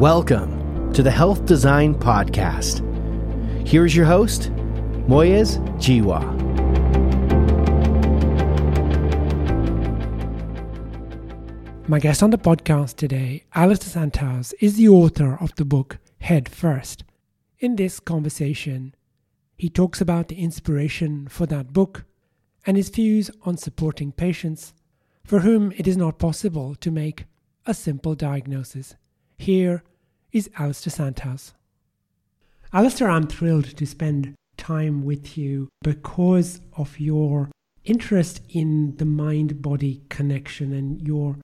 Welcome to the Health Design Podcast. Here's your host, Moyez Jiwa. My guest on the podcast today, Alastair Santhouse, is the author of the book Head First. In this conversation, he talks about the inspiration for that book and his views on supporting patients for whom it is not possible to make a simple diagnosis. Here is Alastair Santhouse. Alastair, I'm thrilled to spend time with you because of your interest in the mind body connection and your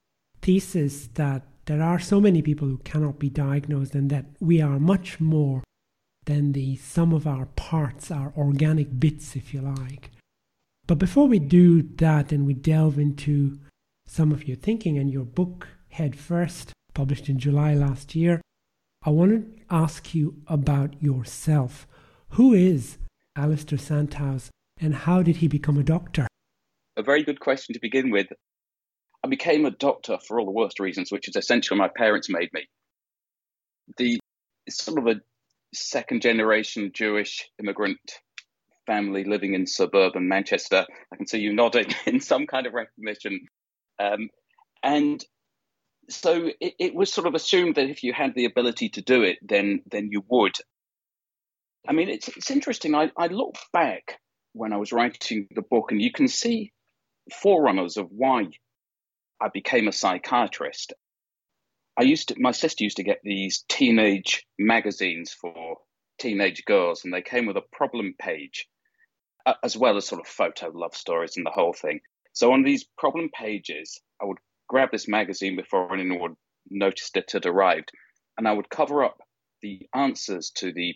thesis that there are so many people who cannot be diagnosed and that we are much more than the sum of our parts, our organic bits, if you like. But before we do that and we delve into some of your thinking and your book, Head First, published in July last year, I want to ask you about yourself. Who is Alastair Santhouse and how did he become a doctor? A very good question to begin with. I became a doctor for all the worst reasons, which is essentially my parents made me. The sort of a second generation Jewish immigrant family living in suburban Manchester. I can see you nodding in some kind of recognition. Um, and so it, it, was sort of assumed that if you had the ability to do it, then then you would. I mean, it's it's interesting. I, I look back when I was writing the book, and you can see forerunners of why I became a psychiatrist. I used to, my sister used to get these teenage magazines for teenage girls, and they came with a problem page, as well as sort of photo love stories and the whole thing. So on these problem pages, I would grab this magazine before anyone noticed it had arrived, and I would cover up the answers to the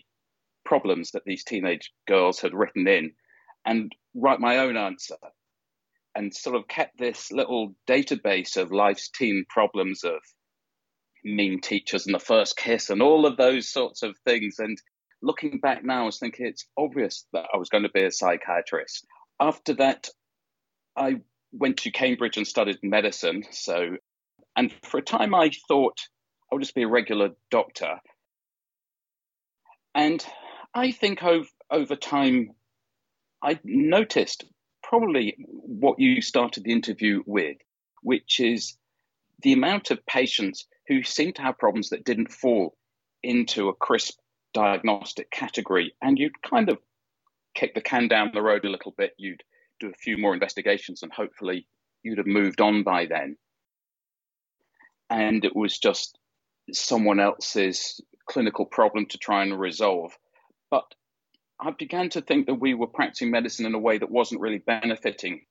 problems that these teenage girls had written in and write my own answer and sort of kept this little database of life's teen problems of mean teachers and the first kiss and all of those sorts of things. And looking back now, I was thinking it's obvious that I was going to be a psychiatrist. After that, I went to Cambridge and studied medicine. So, and for a time, I thought I would just be a regular doctor. And I think over, over time, I noticed probably what you started the interview with, which is the amount of patients who seem to have problems that didn't fall into a crisp diagnostic category. And you'd kind of kick the can down the road a little bit. You'd do a few more investigations and hopefully you'd have moved on by then. And it was just someone else's clinical problem to try and resolve. But I began to think that we were practicing medicine in a way that wasn't really benefiting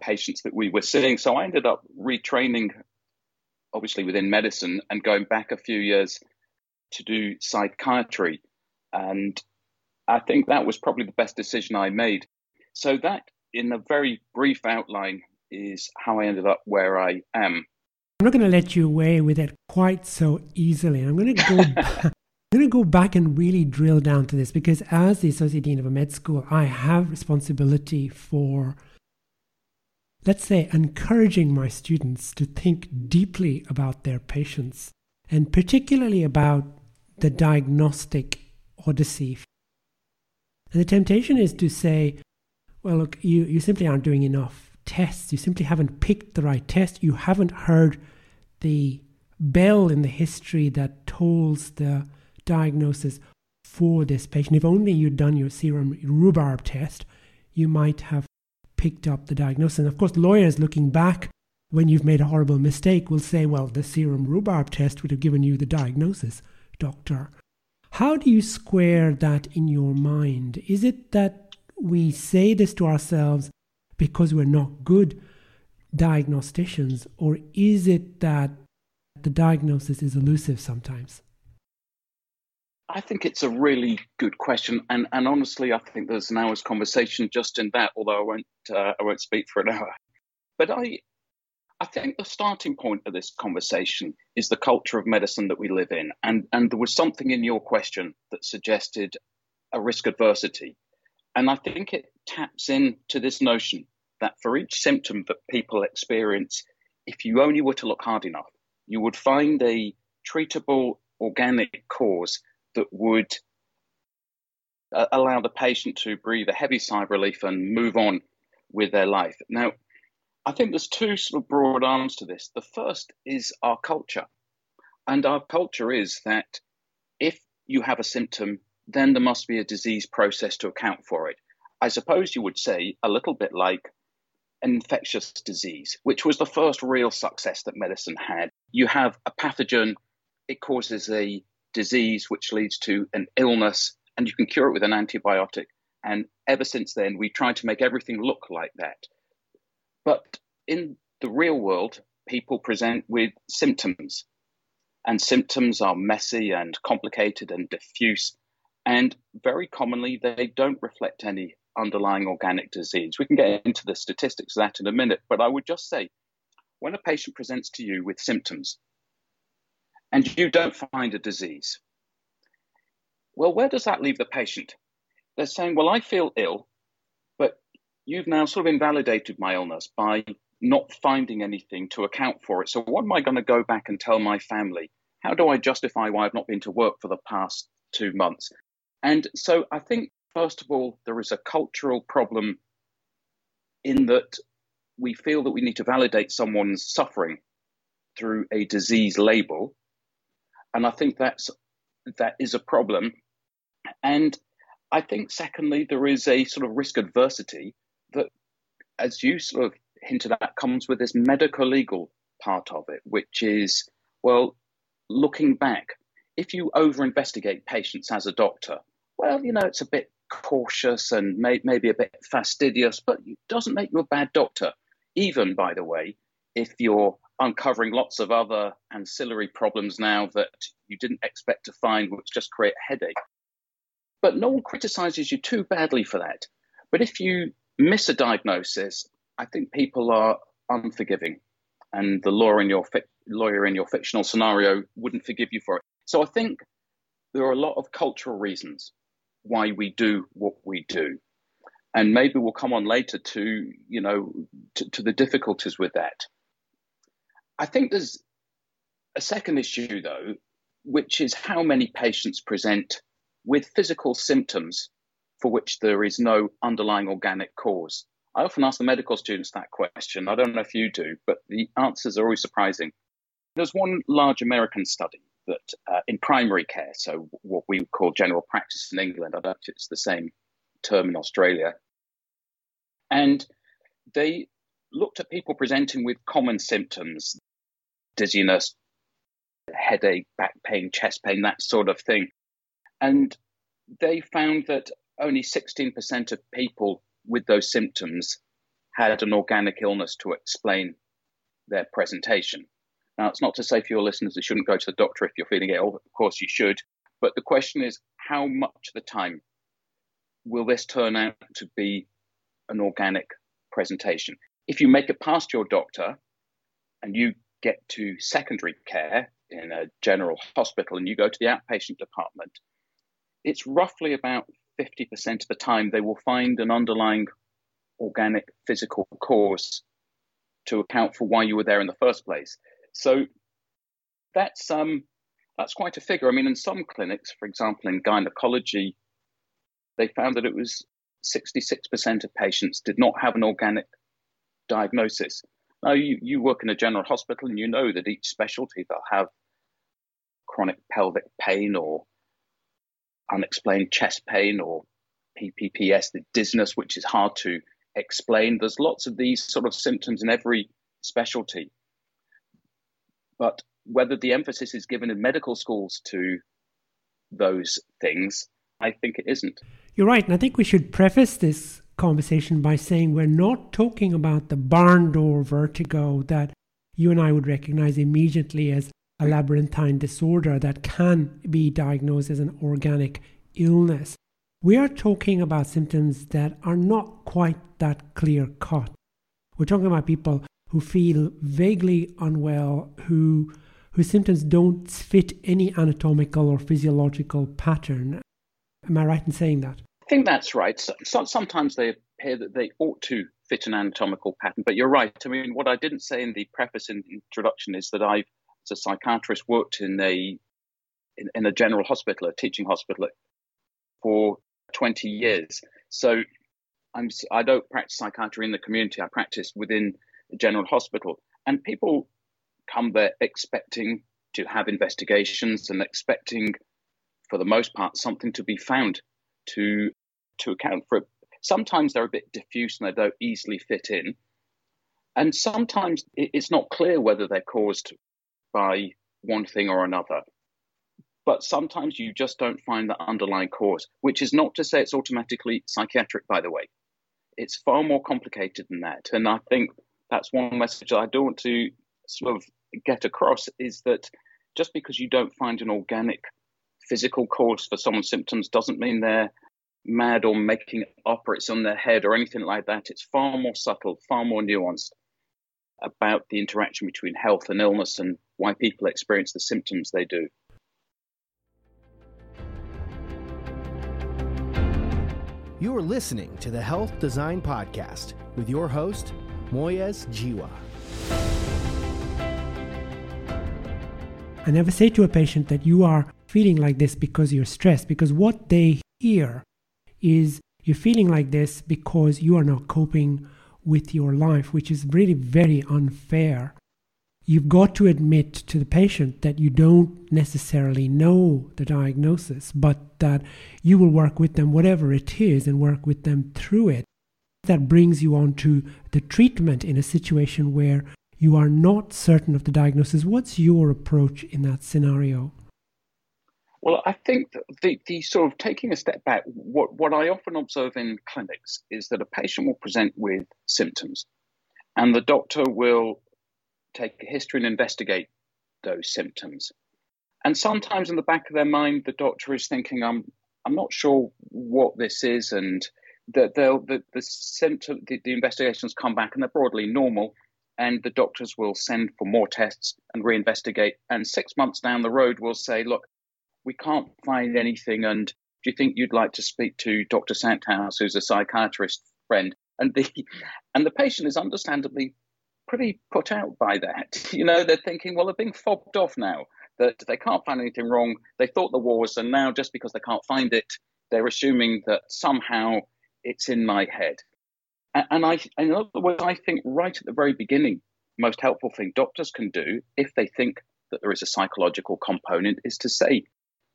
patients that we were seeing. So I ended up retraining, obviously within medicine, and going back a few years to do psychiatry. And I think that was probably the best decision I made. So that, in a very brief outline, is how I ended up where I am. I'm not going to let you away with it quite so easily. I'm going to go. back, I'm going to go back and really drill down to this because, as the associate dean of a med school, I have responsibility for, let's say, encouraging my students to think deeply about their patients and particularly about the diagnostic odyssey. And the temptation is to say, well, look, you, you simply aren't doing enough tests. You simply haven't picked the right test. You haven't heard the bell in the history that tolls the diagnosis for this patient. If only you'd done your serum rhubarb test, you might have picked up the diagnosis. And of course, lawyers looking back when you've made a horrible mistake will say, well, the serum rhubarb test would have given you the diagnosis, doctor. How do you square that in your mind? Is it that we say this to ourselves because we're not good diagnosticians, or is it that the diagnosis is elusive sometimes? I think it's a really good question, and and honestly, I think there's an hour's conversation just in that. Although I won't uh, I won't speak for an hour, but I I think the starting point of this conversation is the culture of medicine that we live in, and and there was something in your question that suggested a risk adversity and I think it taps into this notion that for each symptom that people experience, if you only were to look hard enough, you would find a treatable organic cause that would uh, allow the patient to breathe a heavy sigh of relief and move on with their life. Now, I think there's two sort of broad arms to this. The first is our culture. And our culture is that if you have a symptom, then there must be a disease process to account for it. I suppose you would say a little bit like an infectious disease, which was the first real success that medicine had. You have a pathogen, it causes a disease which leads to an illness, and you can cure it with an antibiotic. And ever since then, we tried to make everything look like that. But in the real world, people present with symptoms, and symptoms are messy and complicated and diffuse. And very commonly, they don't reflect any underlying organic disease. We can get into the statistics of that in a minute, but I would just say when a patient presents to you with symptoms and you don't find a disease, well, where does that leave the patient? They're saying, Well, I feel ill, but you've now sort of invalidated my illness by not finding anything to account for it. So, what am I going to go back and tell my family? How do I justify why I've not been to work for the past two months? And so, I think, first of all, there is a cultural problem in that we feel that we need to validate someone's suffering through a disease label. And I think that's that is a problem and I think, secondly, there is a sort of risk adversity that, as you sort of hinted at, comes with this medical legal part of it, which is, well, looking back, if you over investigate patients as a doctor, well, you know, it's a bit cautious and may, maybe a bit fastidious, but it doesn't make you a bad doctor. Even, by the way, if you're uncovering lots of other ancillary problems now that you didn't expect to find, which just create a headache. But no one criticizes you too badly for that. But if you miss a diagnosis, I think people are unforgiving, and the lawyer in your fi- lawyer in your fictional scenario wouldn't forgive you for it. So I think there are a lot of cultural reasons why we do what we do, and maybe we'll come on later to you know to, to the difficulties with that. I think there's a second issue though, which is how many patients present with physical symptoms for which there is no underlying organic cause? I often ask the medical students that question. I don't know if you do, but the answers are always surprising. There's one large American study that uh, in primary care, so what we would call general practice in England, I don't know if it's the same term in Australia. And they looked at people presenting with common symptoms dizziness, headache, back pain, chest pain, that sort of thing. And they found that only 16% of people with those symptoms had an organic illness to explain their presentation. Now, it's not to say for your listeners that you shouldn't go to the doctor if you're feeling ill. Of course, you should. But the question is, how much of the time will this turn out to be an organic presentation? If you make it past your doctor and you get to secondary care in a general hospital and you go to the outpatient department, it's roughly about 50% of the time they will find an underlying organic physical cause to account for why you were there in the first place. So that's um that's quite a figure. I mean, in some clinics, for example, in gynecology, they found that it was 66% of patients did not have an organic diagnosis. Now, you, you work in a general hospital and you know that each specialty they'll have chronic pelvic pain or unexplained chest pain or PPPD, the dizziness, which is hard to explain. There's lots of these sort of symptoms in every specialty. But whether the emphasis is given in medical schools to those things, I think it isn't. You're right. And I think we should preface this conversation by saying we're not talking about the barn door vertigo that you and I would recognize immediately as a labyrinthine disorder that can be diagnosed as an organic illness. We are talking about symptoms that are not quite that clear cut. We're talking about people who feel vaguely unwell, who whose symptoms don't fit any anatomical or physiological pattern. Am I right in saying that? I think that's right. So, sometimes they appear that they ought to fit an anatomical pattern, but you're right. I mean, what I didn't say in the preface and introduction is that I've as a psychiatrist, worked in a in, in a general hospital, a teaching hospital, for 20 years. So I'm, I don't practice psychiatry in the community. I practice within general hospital. And people come there expecting to have investigations and expecting, for the most part, something to be found to to account for it. Sometimes they're a bit diffuse and they don't easily fit in. And sometimes it's not clear whether they're caused by one thing or another. But sometimes you just don't find the underlying cause, which is not to say it's automatically psychiatric, by the way. It's far more complicated than that. And I think that's one message that I do want to sort of get across is that just because you don't find an organic physical cause for someone's symptoms doesn't mean they're mad or making operates on their head or anything like that. It's far more subtle, far more nuanced about the interaction between health and illness and why people experience the symptoms they do. You are listening to the Health Design Podcast with your host, Moyez Jiwa. I never say to a patient that you are feeling like this because you're stressed, because what they hear is you're feeling like this because you are not coping with your life, which is really very unfair. You've got to admit to the patient that you don't necessarily know the diagnosis, but that you will work with them, whatever it is, and work with them through it. That brings you on to the treatment in a situation where you are not certain of the diagnosis. What's your approach in that scenario? Well, I think the, the sort of taking a step back, what, what I often observe in clinics is that a patient will present with symptoms and the doctor will take a history and investigate those symptoms. And sometimes in the back of their mind, the doctor is thinking, I'm, I'm not sure what this is. And they'll, the, the symptom, the, the investigations come back and they're broadly normal. And the doctors will send for more tests and reinvestigate. And six months down the road, we'll say, look, we can't find anything. And do you think you'd like to speak to Dr. Santhouse, who's a psychiatrist friend? And the and the patient is understandably pretty put out by that. You know, they're thinking, well, they're being fobbed off now. That they can't find anything wrong. They thought the war was, and now just because they can't find it, they're assuming that somehow it's in my head. And, I, in other words, I think right at the very beginning, most helpful thing doctors can do if they think that there is a psychological component is to say,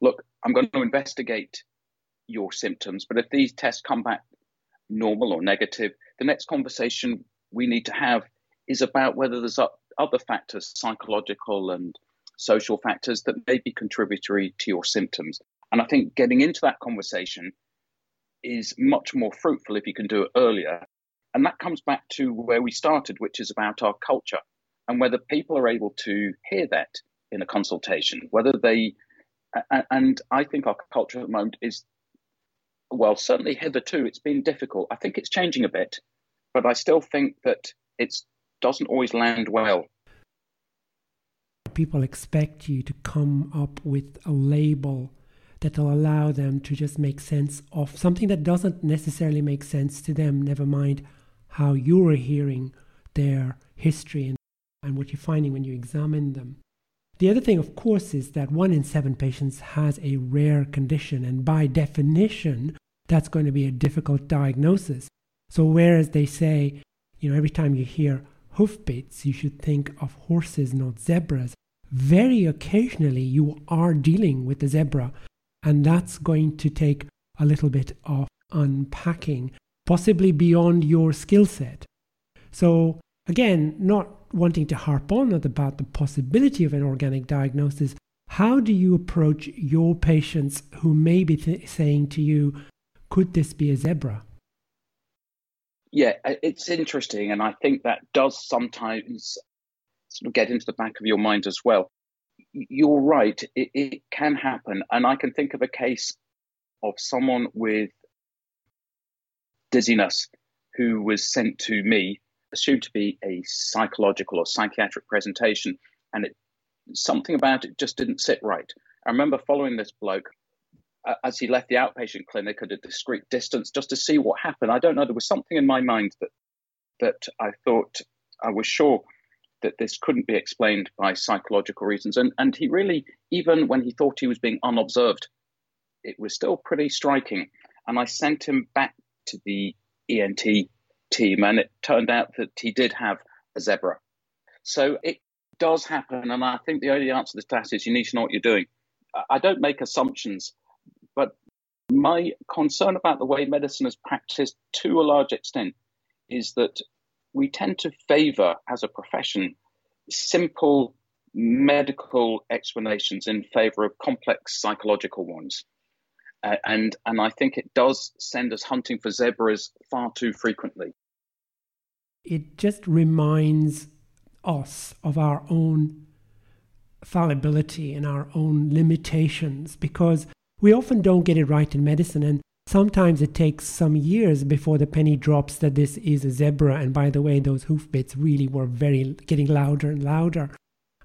look, I'm going to investigate your symptoms, but if these tests come back normal or negative, the next conversation we need to have is about whether there's other factors, psychological and social factors, that may be contributory to your symptoms. And I think getting into that conversation is much more fruitful if you can do it earlier. And that comes back to where we started, which is about our culture and whether people are able to hear that in a consultation, whether they and I think our culture at the moment is, well, certainly hitherto it's been difficult. I think it's changing a bit, but I still think that it doesn't always land well. People expect you to come up with a label that will allow them to just make sense of something that doesn't necessarily make sense to them, never mind how you're hearing their history and, and what you're finding when you examine them. The other thing, of course, is that one in seven patients has a rare condition, and by definition, that's going to be a difficult diagnosis. So, whereas they say, you know, every time you hear hoofbeats, you should think of horses, not zebras, very occasionally you are dealing with a zebra, and that's going to take a little bit of unpacking, possibly beyond your skill set. So, again, not wanting to harp on about the possibility of an organic diagnosis, how do you approach your patients who may be th- saying to you, could this be a zebra? Yeah, it's interesting. And I think that does sometimes sort of get into the back of your mind as well. You're right, it, it can happen. And I can think of a case of someone with dizziness who was sent to me assumed to be a psychological or psychiatric presentation, and it something about it just didn't sit right. I remember following this bloke uh, as he left the outpatient clinic at a discreet distance just to see what happened. I don't know. There was something in my mind that that I thought I was sure that this couldn't be explained by psychological reasons. And, and he really, even when he thought he was being unobserved, it was still pretty striking. And I sent him back to the ENT team, and it turned out that he did have a zebra. So it does happen. And I think the only answer to that is you need to know what you're doing. I don't make assumptions, but my concern about the way medicine is practiced to a large extent is that we tend to favor, as a profession, simple medical explanations in favor of complex psychological ones. Uh, and and I think it does send us hunting for zebras far too frequently. It just reminds us of our own fallibility and our own limitations because we often don't get it right in medicine and sometimes it takes some years before the penny drops that this is a zebra. And by the way those hoof bits really were very getting louder and louder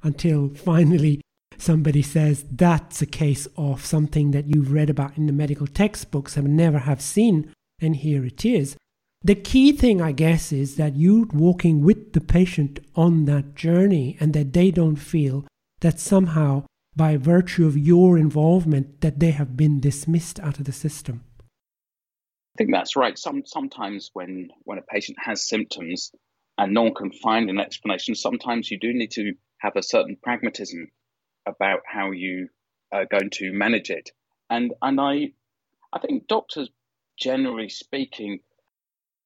until finally somebody says that's a case of something that you've read about in the medical textbooks and never have seen. And here it is. The key thing, I guess, is that you're walking with the patient on that journey and that they don't feel that somehow, by virtue of your involvement, that they have been dismissed out of the system. Think that's right. Some sometimes when when a patient has symptoms and no one can find an explanation, sometimes you do need to have a certain pragmatism about how you are going to manage it. And and I I think doctors generally speaking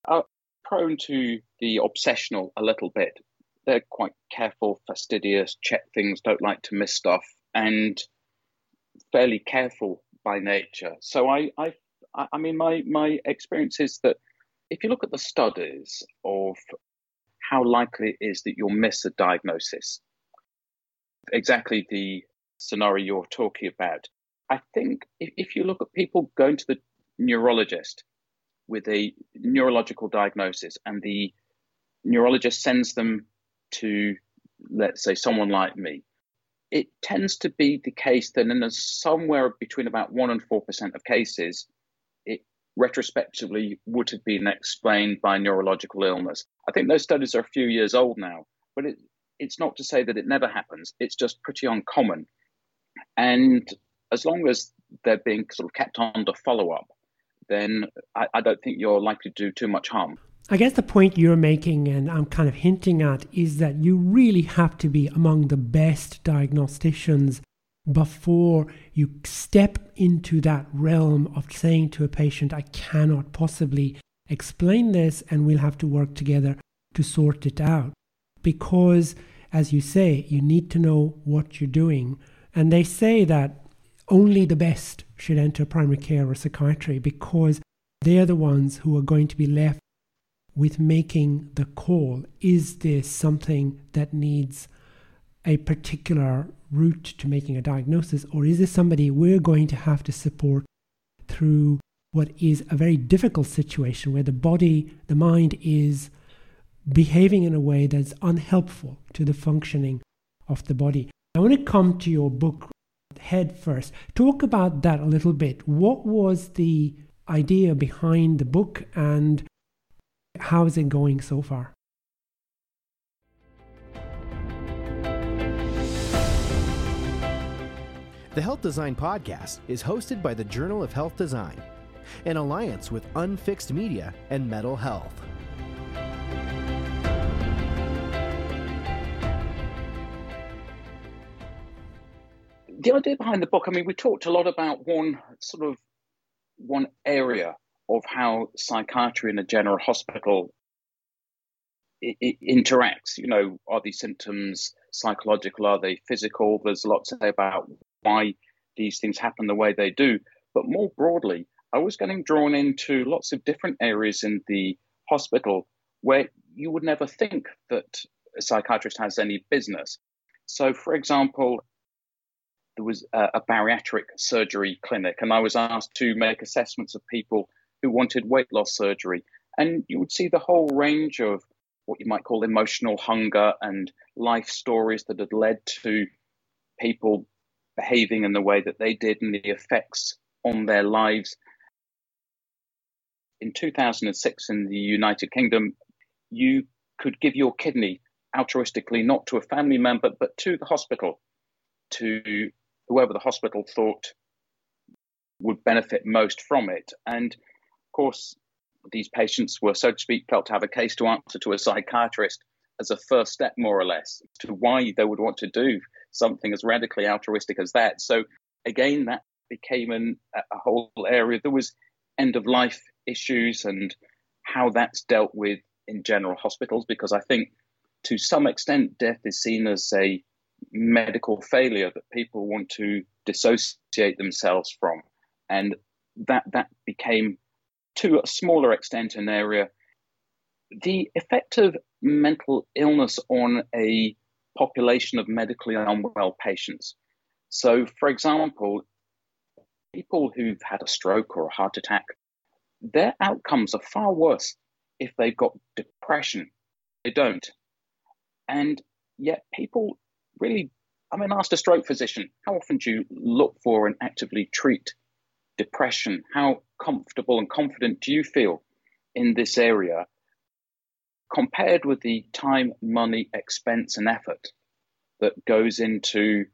are prone to the obsessional a little bit. They're quite careful, fastidious, check things, don't like to miss stuff, and fairly careful by nature. So I, I, I mean, my my experience is that if you look at the studies of how likely it is that you'll miss a diagnosis, exactly the scenario you're talking about. I think if, if you look at people going to the neurologist with a neurological diagnosis and the neurologist sends them to, let's say, someone like me, it tends to be the case that in somewhere between about 1% and 4% of cases, retrospectively would have been explained by neurological illness. I think those studies are a few years old now, but it, it's not to say that it never happens. It's just pretty uncommon. And as long as they're being sort of kept under follow up, then I, I don't think you're likely to do too much harm. I guess the point you're making, and I'm kind of hinting at, is that you really have to be among the best diagnosticians before you step into that realm of saying to a patient, I cannot possibly explain this, and we'll have to work together to sort it out. Because, as you say, you need to know what you're doing. And they say that only the best should enter primary care or psychiatry because they're the ones who are going to be left with making the call. Is this something that needs a particular route to making a diagnosis, or is this somebody we're going to have to support through what is a very difficult situation where the body, the mind is behaving in a way that's unhelpful to the functioning of the body? I want to come to your book head first. Talk about that a little bit. What was the idea behind the book and how is it going so far? The Health Design Podcast is hosted by the Journal of Health Design, an alliance with Unfixed Media and Metal Health. the idea behind the book, I mean, we talked a lot about one sort of one area of how psychiatry in a general hospital it, it interacts. You know, are these symptoms psychological? Are they physical? There's a lot to say about why these things happen the way they do. But more broadly, I was getting drawn into lots of different areas in the hospital where you would never think that a psychiatrist has any business. So, for example, there was a, bariatric surgery clinic, and I was asked to make assessments of people who wanted weight loss surgery. And you would see the whole range of what you might call emotional hunger and life stories that had led to people behaving in the way that they did and the effects on their lives. In 2006, in the United Kingdom, you could give your kidney altruistically, not to a family member, but to the hospital, to whoever the hospital thought would benefit most from it. And of course, these patients were, so to speak, felt to have a case to answer to a psychiatrist as a first step, more or less, to why they would want to do something as radically altruistic as that. So again, that became an, a whole area. There was end of life issues and how that's dealt with in general hospitals, because I think to some extent, death is seen as a medical failure that people want to dissociate themselves from. And that, that became, to a smaller extent, an area. The effect of mental illness on a population of medically unwell patients. So, for example, people who've had a stroke or a heart attack, their outcomes are far worse if they've got depression. They don't. And yet, people really, I mean, ask a stroke physician, how often do you look for and actively treat depression? How comfortable and confident do you feel in this area compared with the time, money, expense, and effort that goes into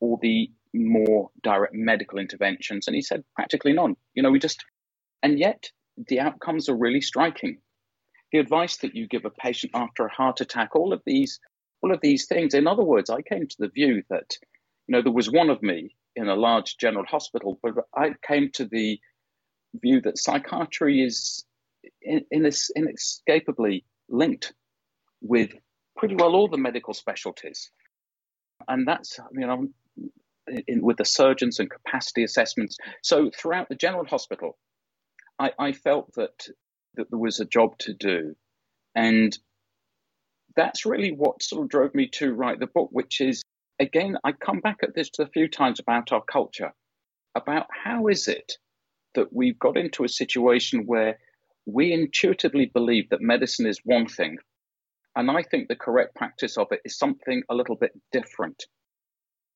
all the more direct medical interventions? And he said, practically none. You know, we just, and yet the outcomes are really striking. The advice that you give a patient after a heart attack, all of these, all of these things. In other words, I came to the view that, you know, there was one of me in a large general hospital, but I came to the view that psychiatry is in, in inescapably linked with pretty well all the medical specialties. And that's, you know, in, with the surgeons and capacity assessments. So throughout the general hospital, I, I felt that, that there was a job to do. And that's really what sort of drove me to write the book, which is, again, I come back at this a few times about our culture, about how is it that we've got into a situation where we intuitively believe that medicine is one thing. And I think the correct practice of it is something a little bit different.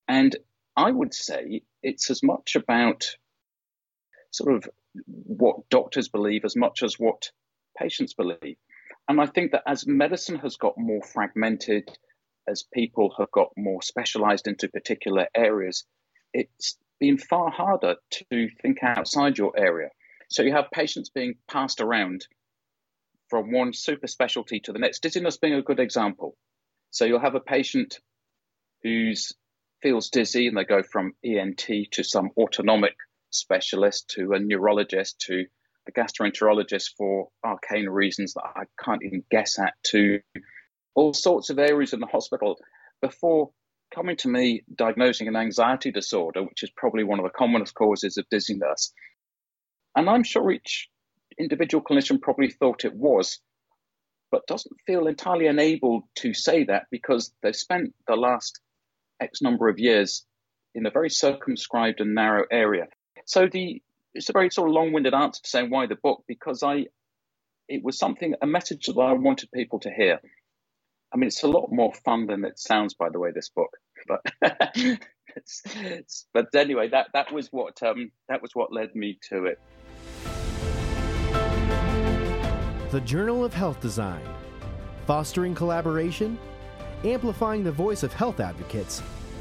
And I would say it's as much about sort of what doctors believe as much as what patients believe. And I think that as medicine has got more fragmented, as people have got more specialized into particular areas, it's been far harder to think outside your area. So you have patients being passed around from one super specialty to the next. Dizziness being a good example. So you'll have a patient who's feels dizzy and they go from ENT to some autonomic specialist to a neurologist to a gastroenterologist for arcane reasons that I can't even guess at to all sorts of areas in the hospital before coming to me diagnosing an anxiety disorder, which is probably one of the commonest causes of dizziness. And I'm sure each individual clinician probably thought it was, but doesn't feel entirely enabled to say that because they've spent the last X number of years in a very circumscribed and narrow area. So the it's a very sort of long-winded answer to saying why the book because I it was something a message that I wanted people to hear. I mean, it's a lot more fun than it sounds, by the way. This book, but it's, it's, but anyway, that that was what um, that was what led me to it. The Journal of Health Design, fostering collaboration, amplifying the voice of health advocates,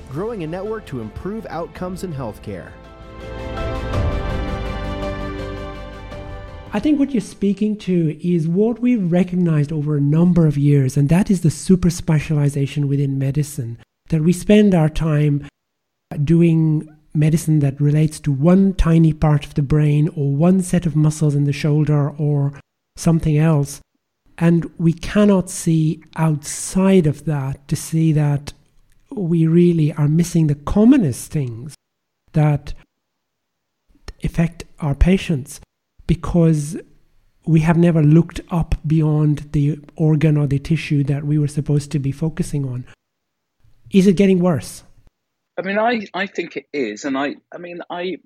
growing a network to improve outcomes in healthcare. I think what you're speaking to is what we've recognized over a number of years, and that is the super specialization within medicine. That we spend our time doing medicine that relates to one tiny part of the brain or one set of muscles in the shoulder or something else. And we cannot see outside of that to see that we really are missing the commonest things that affect our patients because we have never looked up beyond the organ or the tissue that we were supposed to be focusing on. Is it getting worse? I mean, I, I think it is. And I, I mean, I,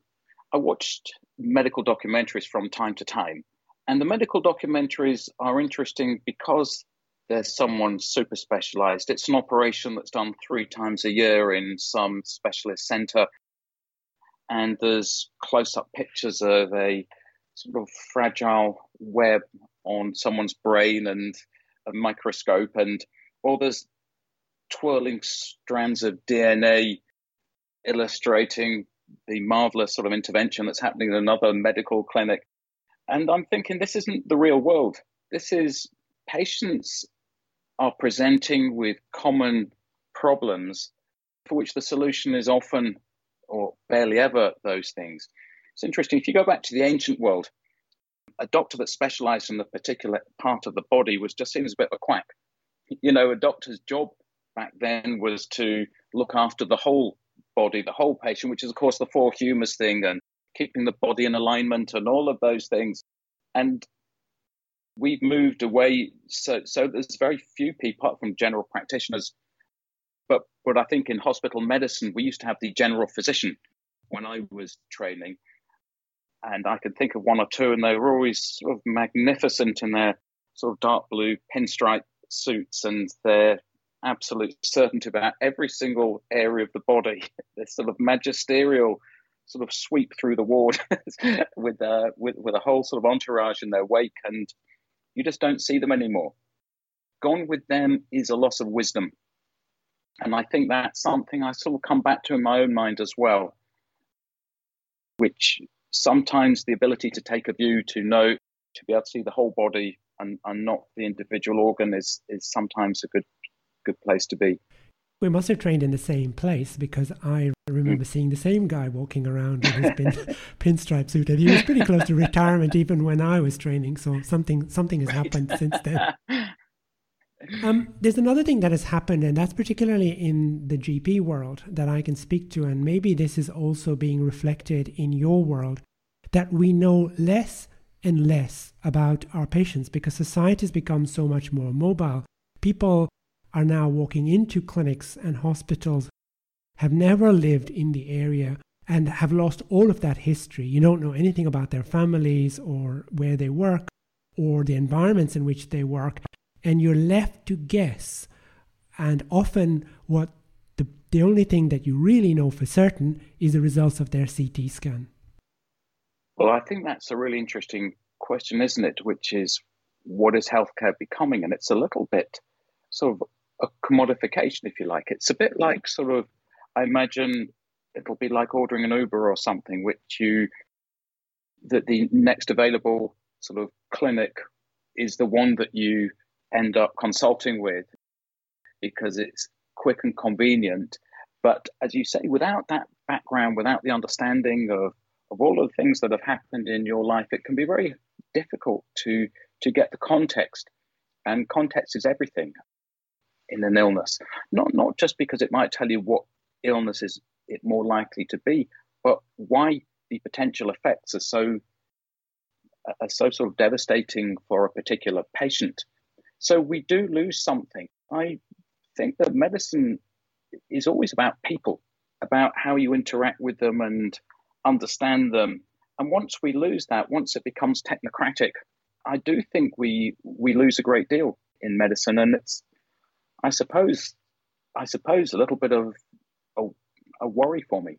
I watched medical documentaries from time to time. And the medical documentaries are interesting because there's someone super specialized. It's an operation that's done three times a year in some specialist center. And there's close up pictures of a sort of fragile web on someone's brain and a microscope and or there's twirling strands of DNA illustrating the marvelous sort of intervention that's happening in another medical clinic. And I'm thinking this isn't the real world. This is patients are presenting with common problems for which the solution is often or barely ever those things. It's interesting. If you go back to the ancient world, a doctor that specialized in a particular part of the body was just seen as a bit of a quack. You know, a doctor's job back then was to look after the whole body, the whole patient, which is, of course, the four humors thing and keeping the body in alignment and all of those things. And we've moved away. So, so there's very few people, apart from general practitioners. But, but I think in hospital medicine, we used to have the general physician when I was training. And I can think of one or two, and they were always sort of magnificent in their sort of dark blue pinstripe suits and their absolute certainty about every single area of the body. This sort of magisterial sort of sweep through the ward with, uh, with with a whole sort of entourage in their wake, and you just don't see them anymore. Gone with them is a loss of wisdom, and I think that's something I sort of come back to in my own mind as well. Which sometimes the ability to take a view, to know, to be able to see the whole body and, and not the individual organ is is sometimes a good good place to be. We must have trained in the same place because I remember mm. seeing the same guy walking around with his pin, pinstripe suit, and he was pretty close to retirement even when I was training. So something something has right. happened since then. Um, there's another thing that has happened, and that's particularly in the GP world that I can speak to, and maybe this is also being reflected in your world, that we know less and less about our patients because society has become so much more mobile. People are now walking into clinics and hospitals have never lived in the area and have lost all of that history. You don't know anything about their families or where they work or the environments in which they work, and you're left to guess. And often, what the, the only thing that you really know for certain is the results of their CT scan. Well, I think that's a really interesting question, isn't it? Which is, what is healthcare becoming? And it's a little bit sort of a commodification, if you like. It's a bit mm-hmm. like sort of, I imagine it'll be like ordering an Uber or something, which you, that the next available sort of clinic is the one that you end up consulting with because it's quick and convenient. But as you say, without that background, without the understanding of, of all of the things that have happened in your life, it can be very difficult to to get the context. And context is everything in an illness. Not not just because it might tell you what illness is it more likely to be, but why the potential effects are so are so sort of devastating for a particular patient. So we do lose something. I think that medicine is always about people, about how you interact with them and understand them. And once we lose that, once it becomes technocratic, I do think we we lose a great deal in medicine, and it's I suppose, I suppose a little bit of a, a worry for me.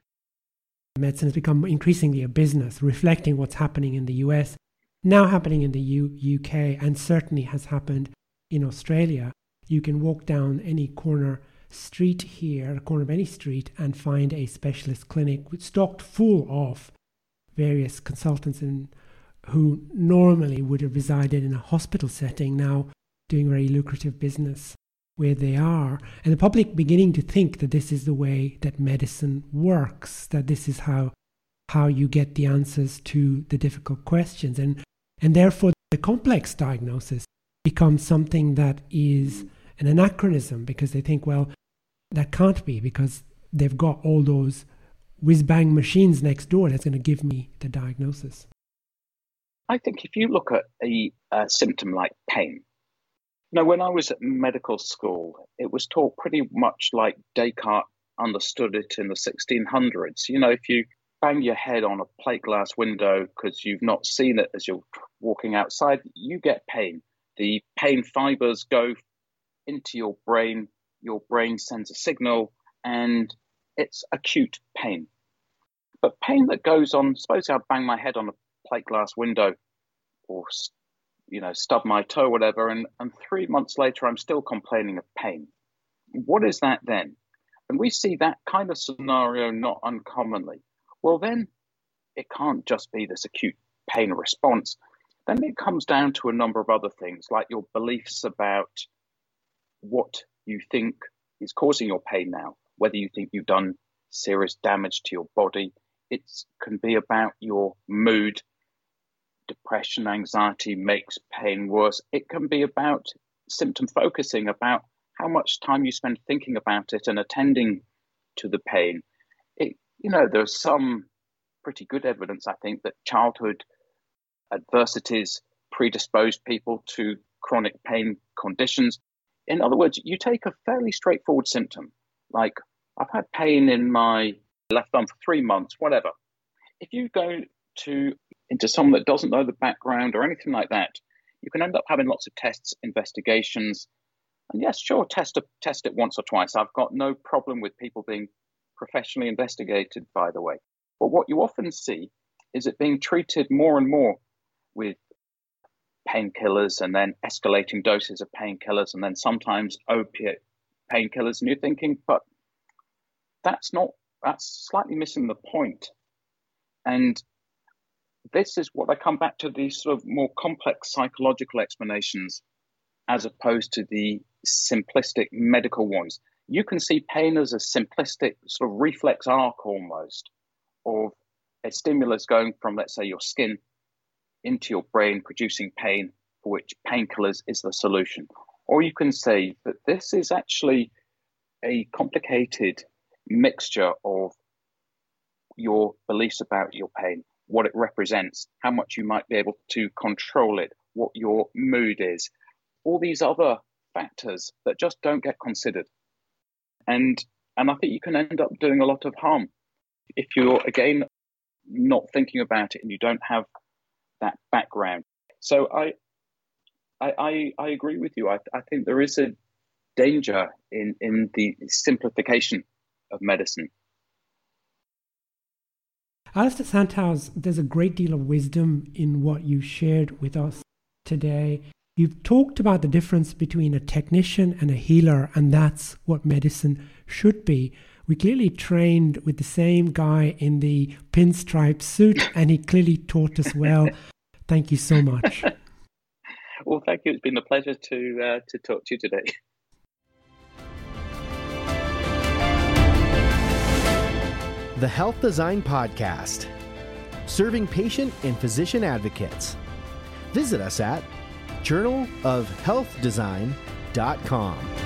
Medicine has become increasingly a business, reflecting what's happening in the US, now happening in the U- UK, and certainly has happened in Australia. You can walk down any corner street here, corner of any street, and find a specialist clinic stocked full of various consultants who normally would have resided in a hospital setting, now doing very lucrative business where they are, and the public beginning to think that this is the way that medicine works, that this is how how you get the answers to the difficult questions, and and therefore the complex diagnosis becomes something that is an anachronism because they think, well, that can't be because they've got all those whiz bang machines next door that's going to give me the diagnosis. I think if you look at a, a symptom like pain, no, when I was at medical school, it was taught pretty much like Descartes understood it in the 1600s. You know, if you bang your head on a plate glass window because you've not seen it as you're walking outside, you get pain. The pain fibers go into your brain, your brain sends a signal, and it's acute pain. But pain that goes on, suppose I bang my head on a plate glass window or you know, stub my toe, whatever, and, and three months later I'm still complaining of pain. What is that then? And we see that kind of scenario not uncommonly. Well, then it can't just be this acute pain response. Then it comes down to a number of other things, like your beliefs about what you think is causing your pain now, whether you think you've done serious damage to your body. It can be about your mood. Depression, anxiety makes pain worse. It can be about symptom focusing, about how much time you spend thinking about it and attending to the pain. It, you know, there's some pretty good evidence, I think, that childhood adversities predispose people to chronic pain conditions. In other words, you take a fairly straightforward symptom, like I've had pain in my left arm for three months, whatever. If you go to into someone that doesn't know the background or anything like that, you can end up having lots of tests, investigations, and yes, sure, test a, test it once or twice. I've got no problem with people being professionally investigated, by the way. But what you often see is it being treated more and more with painkillers and then escalating doses of painkillers and then sometimes opiate painkillers. And you're thinking, but that's not, that's slightly missing the point. And this is what I come back to these sort of more complex psychological explanations as opposed to the simplistic medical ones. You can see pain as a simplistic sort of reflex arc almost of a stimulus going from, let's say, your skin into your brain, producing pain, for which painkillers is the solution. Or you can say that this is actually a complicated mixture of your beliefs about your pain, what it represents, how much you might be able to control it, what your mood is, all these other factors that just don't get considered. And and I think you can end up doing a lot of harm if you're again not thinking about it and you don't have that background. So I I, I, I agree with you. I, I think there is a danger in, in the simplification of medicine. Alastair Santhouse, there's a great deal of wisdom in what you shared with us today. You've talked about the difference between a technician and a healer, and that's what medicine should be. We clearly trained with the same guy in the pinstripe suit, and he clearly taught us well. Thank you so much. well, thank you. It's been a pleasure to uh, to talk to you today. The Health Design Podcast, serving patient and physician advocates. Visit us at journalofhealthdesign.com.